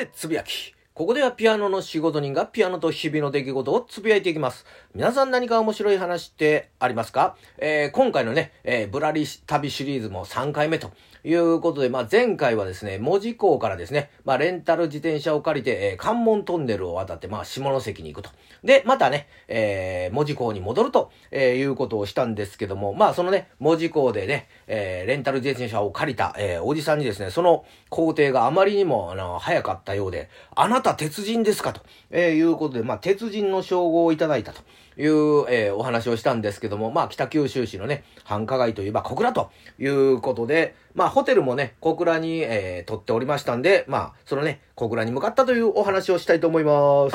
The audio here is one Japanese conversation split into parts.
でつぶやき。ここではピアノの仕事人がピアノと日々の出来事をつぶやいていきます。皆さん何か面白い話ってありますか？えー、今回のね、えー、ブラリ旅シリーズも3回目ということで、まあ、前回はですね、門司港からですね、まあ、レンタル自転車を借りて、えー、関門トンネルを渡って、まあ、下関に行くと。で、またね、えー、門司港に戻ると、えー、いうことをしたんですけども、まあ、そのね、門司港でね、えー、レンタル自転車を借りた、えー、おじさんにですね、その工程があまりにも、あの、早かったようで、あなた鉄人ですかと、え、いうことで、まあ、鉄人の称号をいただいたという、えー、お話をしたんですけども、まあ、北九州市のね、繁華街といえば小倉ということで、まあ、ホテルもね、小倉に、えー、取っておりましたんで、まあ、そのね、小倉に向かったというお話をしたいと思います。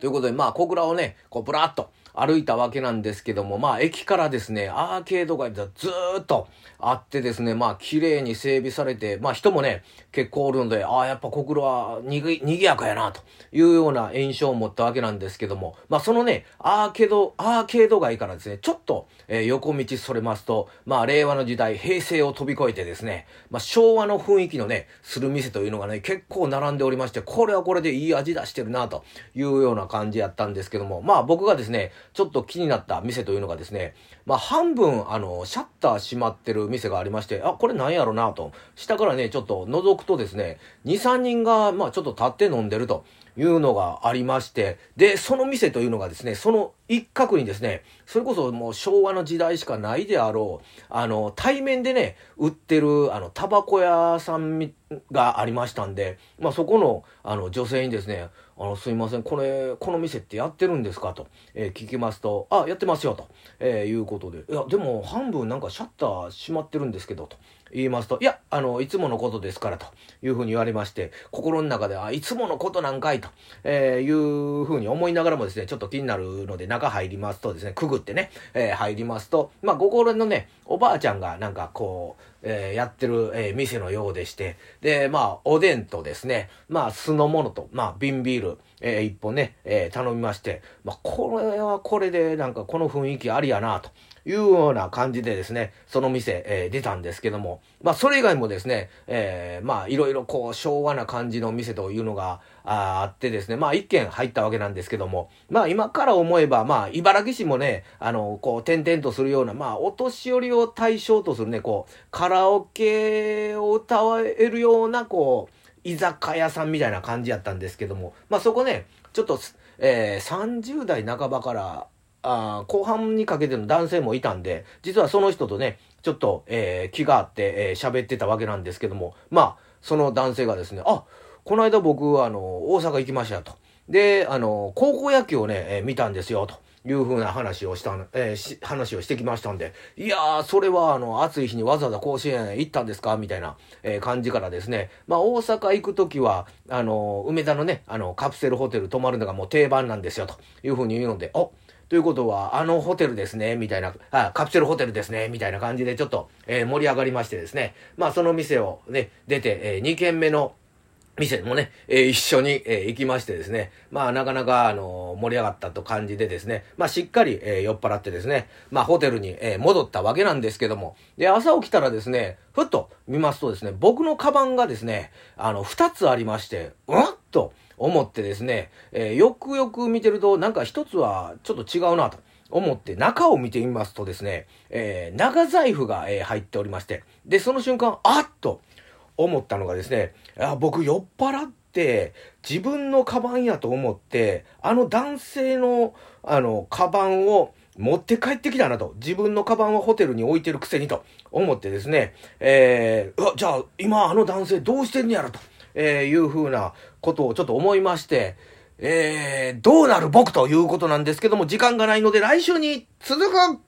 ということで、まあ、小倉をね、こう、ぶらっと、歩いたわけなんですけども、まあ駅からですね、アーケード街がずーっとあってですね、まあ綺麗に整備されて、まあ人もね、結構おるので、ああ、やっぱ小黒はにぎ、にぎやかやな、というような印象を持ったわけなんですけども、まあそのね、アーケード、アーケード街からですね、ちょっと、えー、横道それますと、まあ令和の時代、平成を飛び越えてですね、まあ昭和の雰囲気のね、する店というのがね、結構並んでおりまして、これはこれでいい味出してるな、というような感じやったんですけども、まあ僕がですね、ちょっと気になった店というのがですね、まあ半分、あの、シャッター閉まってる店がありまして、あ、これなんやろなと、下からね、ちょっと覗くとですね、2、3人が、まあちょっと立って飲んでると。いうのがありまして、で、その店というのがですね、その一角にですね、それこそもう昭和の時代しかないであろう、あの、対面でね、売ってる、あの、タバコ屋さんがありましたんで、まあそこの、あの、女性にですね、あの、すいません、これ、この店ってやってるんですか？と、えー、聞きますと、あ、やってますよ、と、えー、いうことで、いや、でも半分なんかシャッター閉まってるんですけど、と言いますと、いや、あの、いつものことですから、というふうに言われまして、心の中で、あ、いつものことなんかい、と、えー、いうふうに思いながらもですね、ちょっと気になるので、中入りますとですね、くぐってね、えー、入りますと、まあ、ご高齢のね、おばあちゃんがなんかこう、えー、やってる、えー、店のようでして、で、まあ、おでんとですね、まあ、酢の物と、まあ、瓶ビール、えー、一本ね、えー、頼みまして、まあ、これはこれで、なんかこの雰囲気ありやな、というような感じでですね、その店、えー、出たんですけども、まあ、それ以外もですね、えー、まあ、いろいろこう、昭和な感じの店というのがあってですね、まあ、一軒入ったわけなんですけども、まあ、今から思えば、まあ、茨城市もね、あの、こう、点々とするような、まあ、お年寄りを対象とするね、こう、カラオケを歌えるような、こう、居酒屋さんみたいな感じやったんですけども、まあ、そこね、ちょっと、えー、30代半ばから、あ後半にかけての男性もいたんで、実はその人とね、ちょっと、えー、気があって、えー、喋ってたわけなんですけども、まあ、その男性がですね、あ、この間僕、あの、大阪行きましたと。で、あの、高校野球をね、えー、見たんですよ、と。いうふうな話をした、えー、話をしてきましたんで、いやー、それはあの、暑い日にわざわざ甲子園行ったんですか？みたいな、えー、感じからですね、まあ、大阪行くときは、あの、梅田のね、あの、カプセルホテル泊まるのがもう定番なんですよ、というふうに言うので、おということは、あのホテルですね、みたいな、あ、カプセルホテルですね、みたいな感じでちょっと、えー、盛り上がりましてですね、まあその店をね、出て、えー、2軒目の店もね、えー、一緒に、えー、行きましてですね、まあなかなか、あのー、盛り上がったと感じでですね、まあしっかり、え、酔っ払ってですね、まあホテルに、え、戻ったわけなんですけども、で、朝起きたらですね、ふっと見ますとですね、僕のカバンがですね、あの、二つありまして、うんと、思ってですね、え、よくよく見てると、なんか一つはちょっと違うなと。思って中を見てみますとですね、えー、長財布が、え、入っておりまして、で、その瞬間、あっと思ったのがですね、あ僕酔っ払って自分のカバンやと思って、あの男性の、あの、カバンを持って帰ってきたなと。自分のカバンはホテルに置いてるくせにと思ってですね、えー、じゃあ今あの男性どうしてんねやろと。えー、いうふうなことをちょっと思いまして、えー、どうなる僕ということなんですけども、時間がないので来週に続く